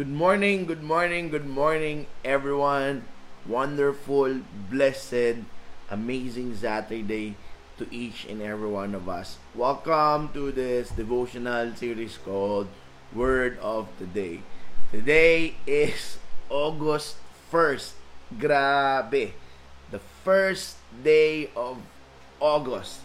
Good morning, good morning, good morning, everyone. Wonderful, blessed, amazing Saturday to each and every one of us. Welcome to this devotional series called Word of the Day. Today is August 1st. Grabe. The first day of August.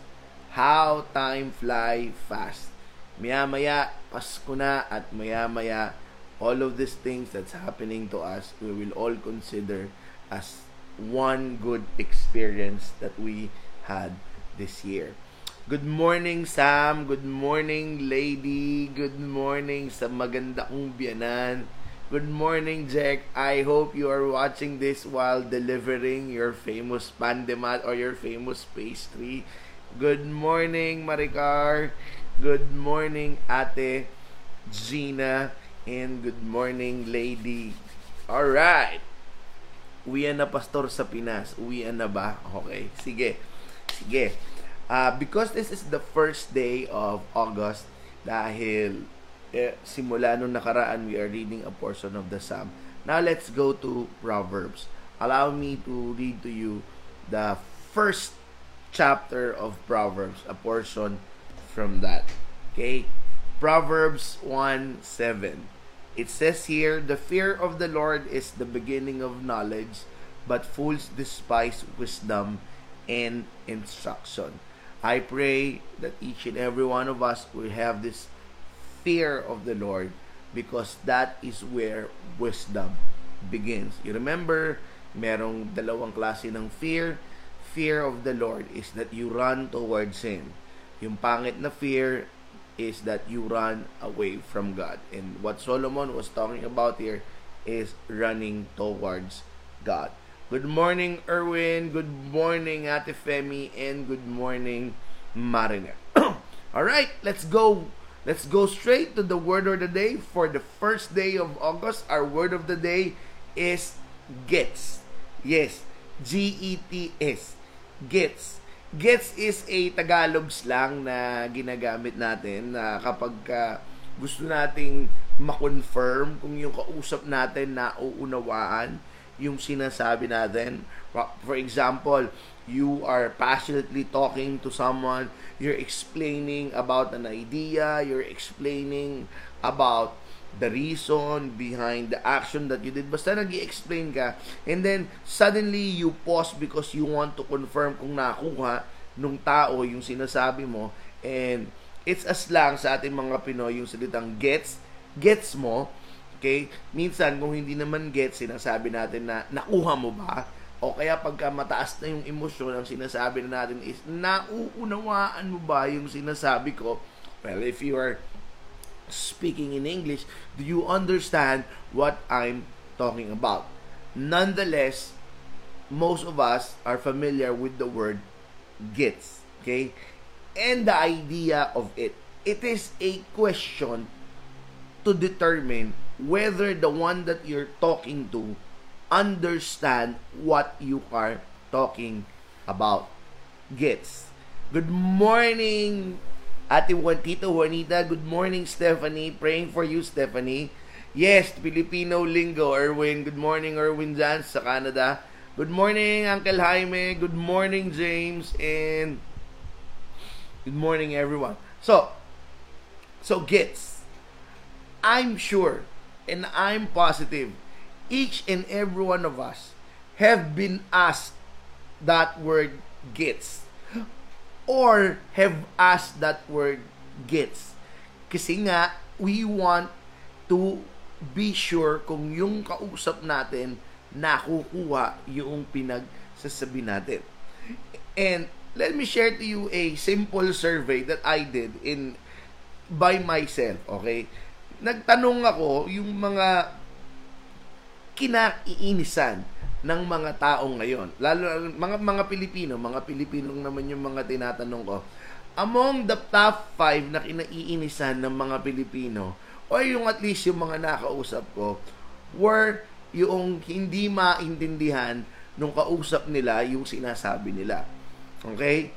How time fly fast. Maya-maya, Pasko na at maya-maya, all of these things that's happening to us, we will all consider as one good experience that we had this year. Good morning, Sam. Good morning, lady. Good morning sa maganda kong biyanan. Good morning, Jack. I hope you are watching this while delivering your famous pandemat or your famous pastry. Good morning, Maricar. Good morning, Ate Gina. And good morning, lady. Alright. Uwian na pastor sa Pinas. Uwian na ba? Okay. Sige. Sige. Uh, because this is the first day of August, dahil eh, simula nung nakaraan, we are reading a portion of the Psalm. Now, let's go to Proverbs. Allow me to read to you the first chapter of Proverbs, a portion from that. Okay? Proverbs 1 7. It says here, The fear of the Lord is the beginning of knowledge, but fools despise wisdom and instruction. I pray that each and every one of us will have this fear of the Lord because that is where wisdom begins. You remember, merong dalawang klase ng fear fear of the Lord is that you run towards Him. Yung pangit na fear is that you run away from God. And what Solomon was talking about here is running towards God. Good morning, Erwin. Good morning, Ate Femi. And good morning, Mariner. All right, let's go. Let's go straight to the word of the day. For the first day of August, our word of the day is gets. Yes, G E T S gets. Gets is a Tagalog slang na ginagamit natin na kapag uh, gusto nating ma-confirm kung yung kausap natin na uunawaan yung sinasabi natin. For example, you are passionately talking to someone, you're explaining about an idea, you're explaining about the reason behind the action that you did. Basta nag explain ka, and then suddenly you pause because you want to confirm kung nakuha nung tao yung sinasabi mo. And it's a slang sa ating mga Pinoy yung salitang gets. Gets mo, okay? Minsan, kung hindi naman gets, sinasabi natin na nakuha mo ba? O kaya pagka mataas na yung emosyon, ang sinasabi na natin is, nauunawaan mo ba yung sinasabi ko? Well, if you are speaking in English, do you understand what I'm talking about? Nonetheless, most of us are familiar with the word gets, okay? And the idea of it. It is a question to determine whether the one that you're talking to understand what you are talking about. Gets. Good morning, Ate Juan, Tito Juanita, good morning, Stephanie. Praying for you, Stephanie. Yes, Filipino Lingo. Erwin, good morning, Erwin Jans sa Canada. Good morning, Uncle Jaime. Good morning, James. And good morning, everyone. So, so gets. I'm sure and I'm positive each and every one of us have been asked that word gets or have asked that word gets. Kasi nga, we want to be sure kung yung kausap natin nakukuha yung pinagsasabi natin. And let me share to you a simple survey that I did in by myself, okay? Nagtanong ako yung mga kinaiinisan ng mga tao ngayon. Lalo mga mga Pilipino, mga Pilipino naman yung mga tinatanong ko. Among the top 5 na kinaiinisan ng mga Pilipino o yung at least yung mga nakausap ko were yung hindi maintindihan nung kausap nila yung sinasabi nila. Okay?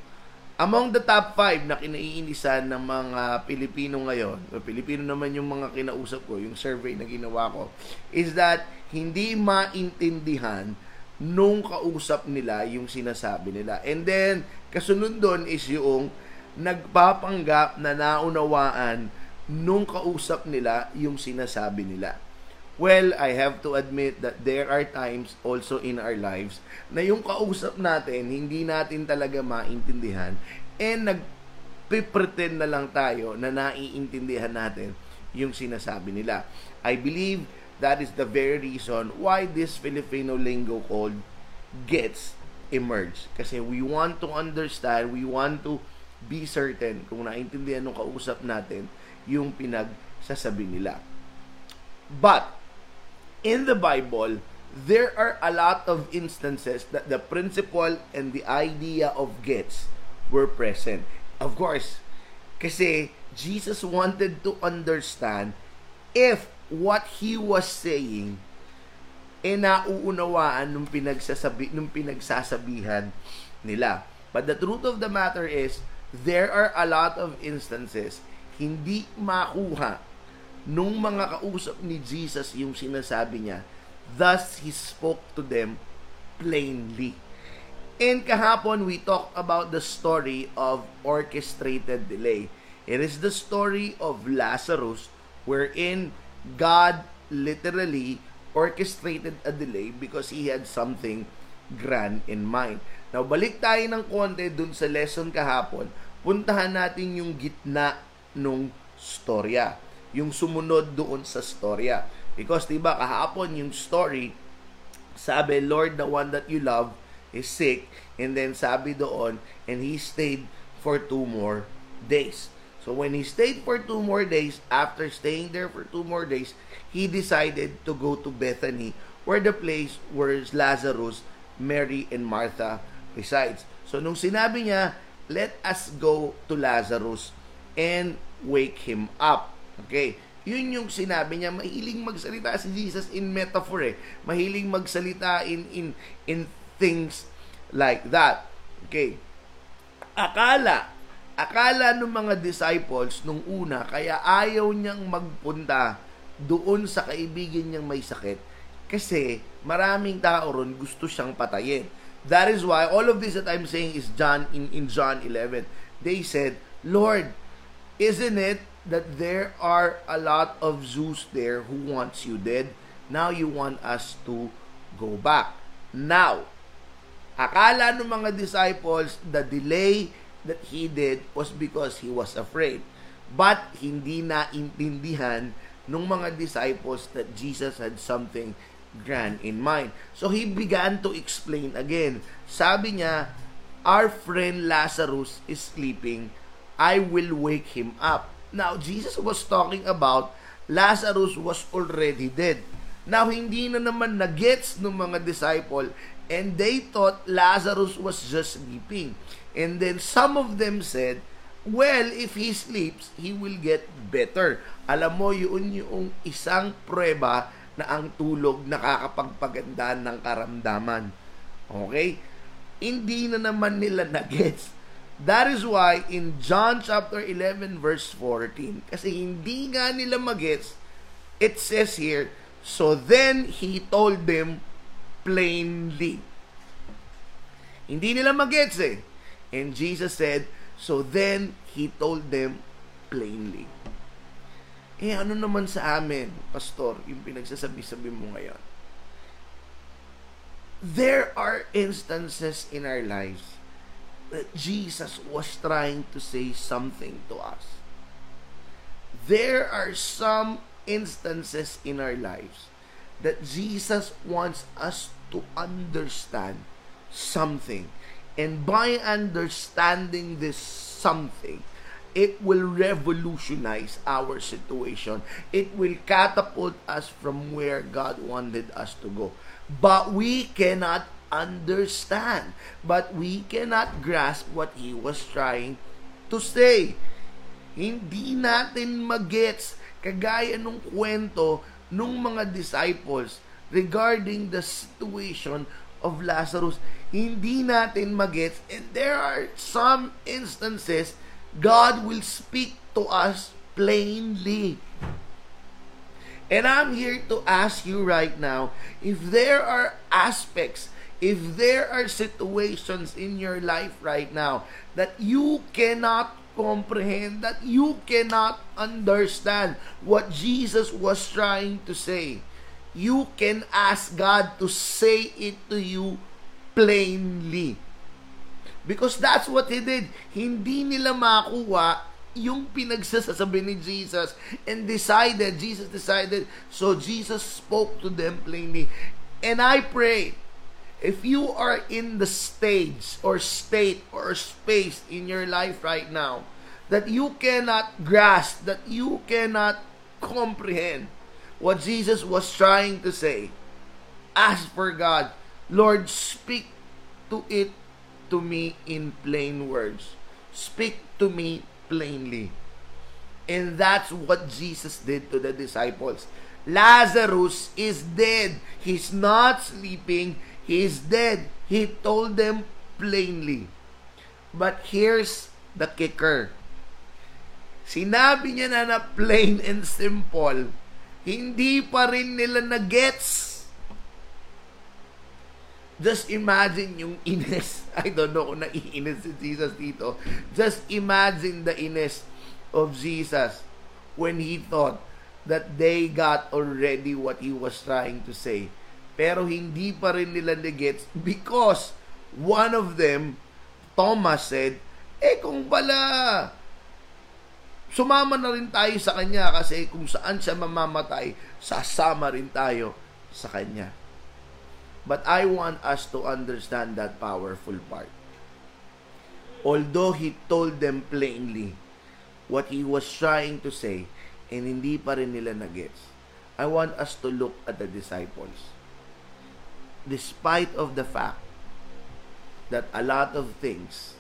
Among the top 5 na kinaiinisan ng mga Pilipino ngayon, Pilipino naman yung mga kinausap ko, yung survey na ginawa ko, is that hindi maintindihan nung kausap nila yung sinasabi nila. And then, kasunod doon is yung nagpapanggap na naunawaan nung kausap nila yung sinasabi nila. Well, I have to admit that there are times also in our lives na yung kausap natin, hindi natin talaga maintindihan and nagpipretend na lang tayo na naiintindihan natin yung sinasabi nila. I believe that is the very reason why this Filipino lingo called gets emerged. Kasi we want to understand, we want to be certain kung naintindihan ng kausap natin yung pinagsasabi nila. But, in the Bible, there are a lot of instances that the principle and the idea of gets were present. Of course, kasi Jesus wanted to understand if what he was saying e nauunawaan nung pinagsasabi nung pinagsasabihan nila. But the truth of the matter is there are a lot of instances hindi makuha nung mga kausap ni Jesus yung sinasabi niya. Thus, He spoke to them plainly. And kahapon, we talked about the story of orchestrated delay. It is the story of Lazarus wherein God literally orchestrated a delay because He had something grand in mind. Now, balik tayo ng konti dun sa lesson kahapon. Puntahan natin yung gitna nung storya yung sumunod doon sa storya. Because 'di ba kahapon yung story sabi Lord the one that you love is sick and then sabi doon and he stayed for two more days. So when he stayed for two more days, after staying there for two more days, he decided to go to Bethany where the place where Lazarus, Mary, and Martha resides. So nung sinabi niya, let us go to Lazarus and wake him up. Okay? Yun yung sinabi niya, mahiling magsalita si Jesus in metaphor eh. Mahiling magsalita in in in things like that. Okay. Akala, akala ng mga disciples nung una, kaya ayaw niyang magpunta doon sa kaibigan niyang may sakit kasi maraming tao ron gusto siyang patayin. That is why all of this that I'm saying is John in, in John 11. They said, Lord, isn't it that there are a lot of Zeus there who wants you dead. Now you want us to go back. Now, akala ng mga disciples, the delay that he did was because he was afraid. But hindi na intindihan ng mga disciples that Jesus had something grand in mind. So he began to explain again. Sabi niya, our friend Lazarus is sleeping. I will wake him up. Now, Jesus was talking about Lazarus was already dead. Now, hindi na naman na-gets ng mga disciple and they thought Lazarus was just sleeping. And then some of them said, well, if he sleeps, he will get better. Alam mo, yun yung isang prueba na ang tulog nakakapagpaganda ng karamdaman. Okay? Hindi na naman nila na-gets That is why in John chapter 11 verse 14, kasi hindi nga nila magets, it says here, so then he told them plainly. Hindi nila magets eh. And Jesus said, so then he told them plainly. Eh ano naman sa amin, pastor, yung pinagsasabi-sabi mo ngayon? There are instances in our lives Jesus was trying to say something to us. There are some instances in our lives that Jesus wants us to understand something. And by understanding this something, it will revolutionize our situation. It will catapult us from where God wanted us to go. But we cannot understand. But we cannot grasp what he was trying to say. Hindi natin magets kagaya nung kwento nung mga disciples regarding the situation of Lazarus. Hindi natin magets and there are some instances God will speak to us plainly. And I'm here to ask you right now if there are aspects, if there are situations in your life right now that you cannot comprehend, that you cannot understand what Jesus was trying to say, you can ask God to say it to you plainly. Because that's what He did. Hindi nila makuha yung pinagsasabi ni Jesus and decided, Jesus decided, so Jesus spoke to them plainly. And I pray, if you are in the stage or state or space in your life right now that you cannot grasp, that you cannot comprehend what Jesus was trying to say, ask for God, Lord, speak to it to me in plain words. Speak to me plainly. And that's what Jesus did to the disciples. Lazarus is dead. He's not sleeping. He's dead. He told them plainly. But here's the kicker. Sinabi niya na na plain and simple. Hindi pa rin nila na-gets Just imagine yung ines. I don't know kung naiinis si Jesus dito. Just imagine the ines of Jesus when he thought that they got already what he was trying to say. Pero hindi pa rin nila nagets because one of them, Thomas said, eh kung pala sumama na rin tayo sa kanya kasi kung saan siya mamamatay, sasama rin tayo sa kanya. But I want us to understand that powerful part. Although he told them plainly what he was trying to say, and hindi pa rin nila nagets, I want us to look at the disciples. Despite of the fact that a lot of things,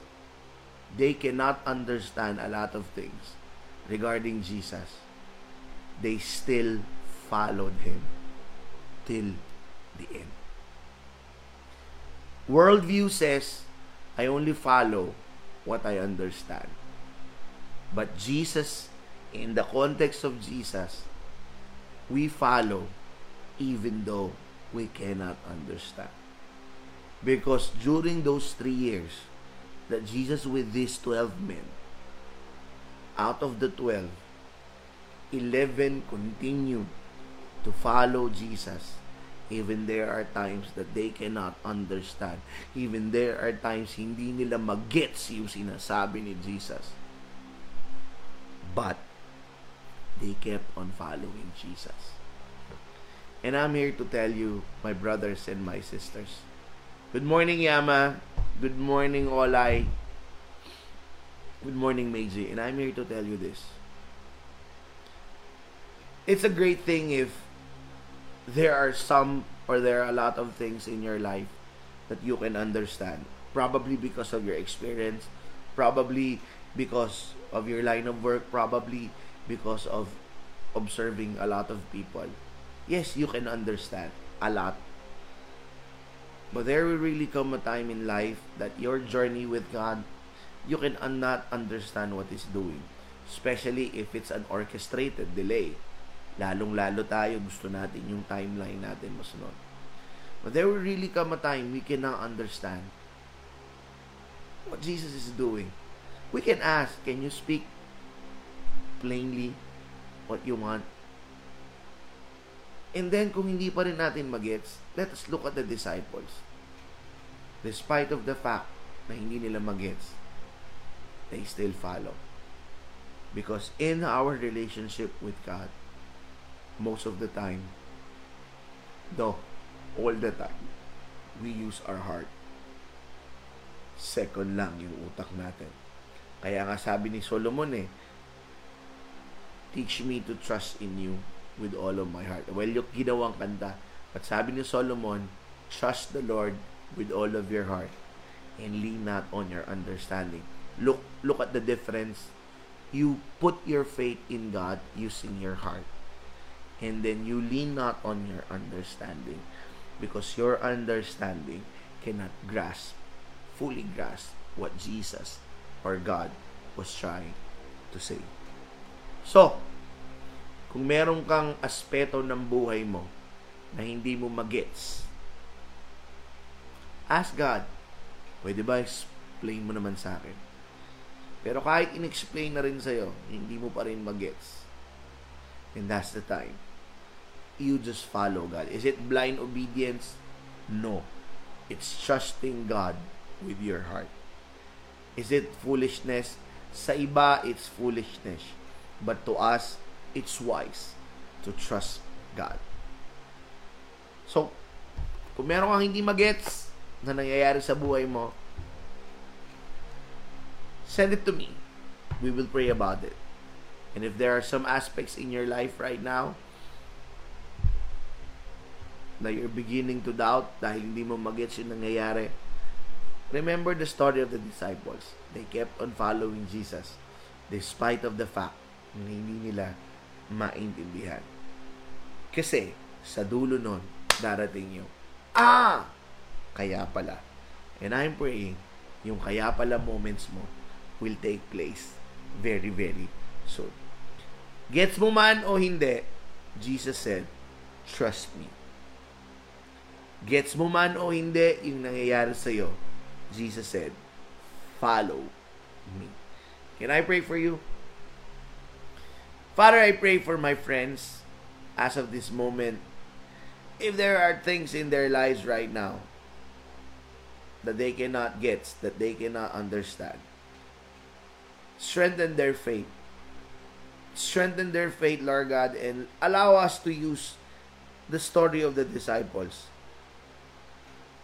they cannot understand a lot of things regarding Jesus, they still followed him till the end. Worldview says, I only follow what I understand. But Jesus, in the context of Jesus, we follow even though we cannot understand. Because during those three years that Jesus with these 12 men, out of the 12, 11 continued to follow Jesus Even there are times that they cannot understand. Even there are times hindi nila magets yung sinasabi ni Jesus. But, they kept on following Jesus. And I'm here to tell you, my brothers and my sisters. Good morning, Yama. Good morning, Olay. Good morning, Meiji. And I'm here to tell you this. It's a great thing if there are some or there are a lot of things in your life that you can understand. Probably because of your experience, probably because of your line of work, probably because of observing a lot of people. Yes, you can understand a lot. But there will really come a time in life that your journey with God, you can not understand what He's doing. Especially if it's an orchestrated delay Lalong-lalo tayo, gusto natin yung timeline natin masunod. But there will really come a time we cannot understand what Jesus is doing. We can ask, can you speak plainly what you want? And then, kung hindi pa rin natin magets, let us look at the disciples. Despite of the fact na hindi nila magets, they still follow. Because in our relationship with God, most of the time, no, all the time, we use our heart. Second lang yung utak natin. Kaya nga sabi ni Solomon eh, Teach me to trust in you with all of my heart. Well, yung ginawang kanta. But sabi ni Solomon, Trust the Lord with all of your heart and lean not on your understanding. Look, look at the difference. You put your faith in God using your heart and then you lean not on your understanding. because your understanding cannot grasp, fully grasp what Jesus or God was trying to say. So, kung meron kang aspeto ng buhay mo na hindi mo magets, ask God, pwede ba explain mo naman sa akin? Pero kahit in-explain na rin sa'yo, hindi mo pa rin magets. And that's the time. You just follow God. Is it blind obedience? No. It's trusting God with your heart. Is it foolishness? Sa iba, it's foolishness. But to us, it's wise to trust God. So, kung meron kang hindi magets na nangyayari sa buhay mo, send it to me. We will pray about it. And if there are some aspects in your life right now na you're beginning to doubt dahil hindi mo magets yung nangyayari, remember the story of the disciples. They kept on following Jesus despite of the fact na hindi nila maintindihan. Kasi sa dulo nun, darating yung, ah! Kaya pala. And I'm praying, yung kaya pala moments mo will take place very, very soon. Gets mo man o hindi, Jesus said, trust me. Gets mo man o hindi yung nangyayari sa'yo, Jesus said, follow me. Can I pray for you? Father, I pray for my friends as of this moment. If there are things in their lives right now that they cannot get, that they cannot understand, strengthen their faith. Strengthen their faith, Lord God, and allow us to use the story of the disciples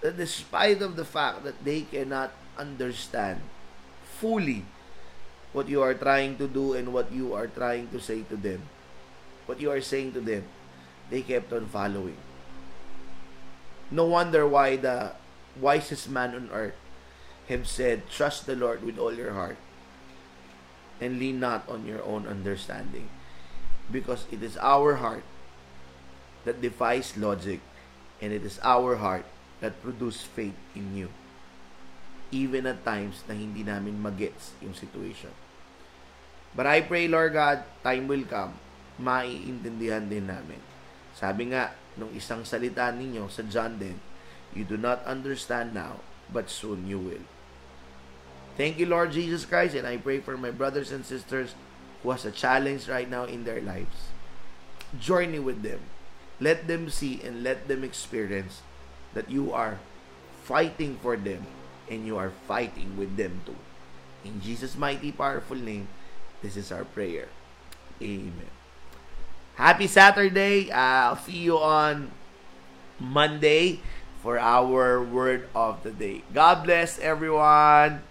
that despite of the fact that they cannot understand fully what you are trying to do and what you are trying to say to them, what you are saying to them, they kept on following. No wonder why the wisest man on earth have said, Trust the Lord with all your heart and lean not on your own understanding. Because it is our heart that defies logic and it is our heart that produce faith in you. Even at times na hindi namin magets yung situation. But I pray, Lord God, time will come, maiintindihan din namin. Sabi nga, nung isang salita ninyo sa John din, you do not understand now, but soon you will. Thank you, Lord Jesus Christ, and I pray for my brothers and sisters who has a challenge right now in their lives. Journey with them. Let them see and let them experience that you are fighting for them and you are fighting with them too. In Jesus' mighty, powerful name, this is our prayer. Amen. Happy Saturday. I'll see you on Monday for our word of the day. God bless everyone.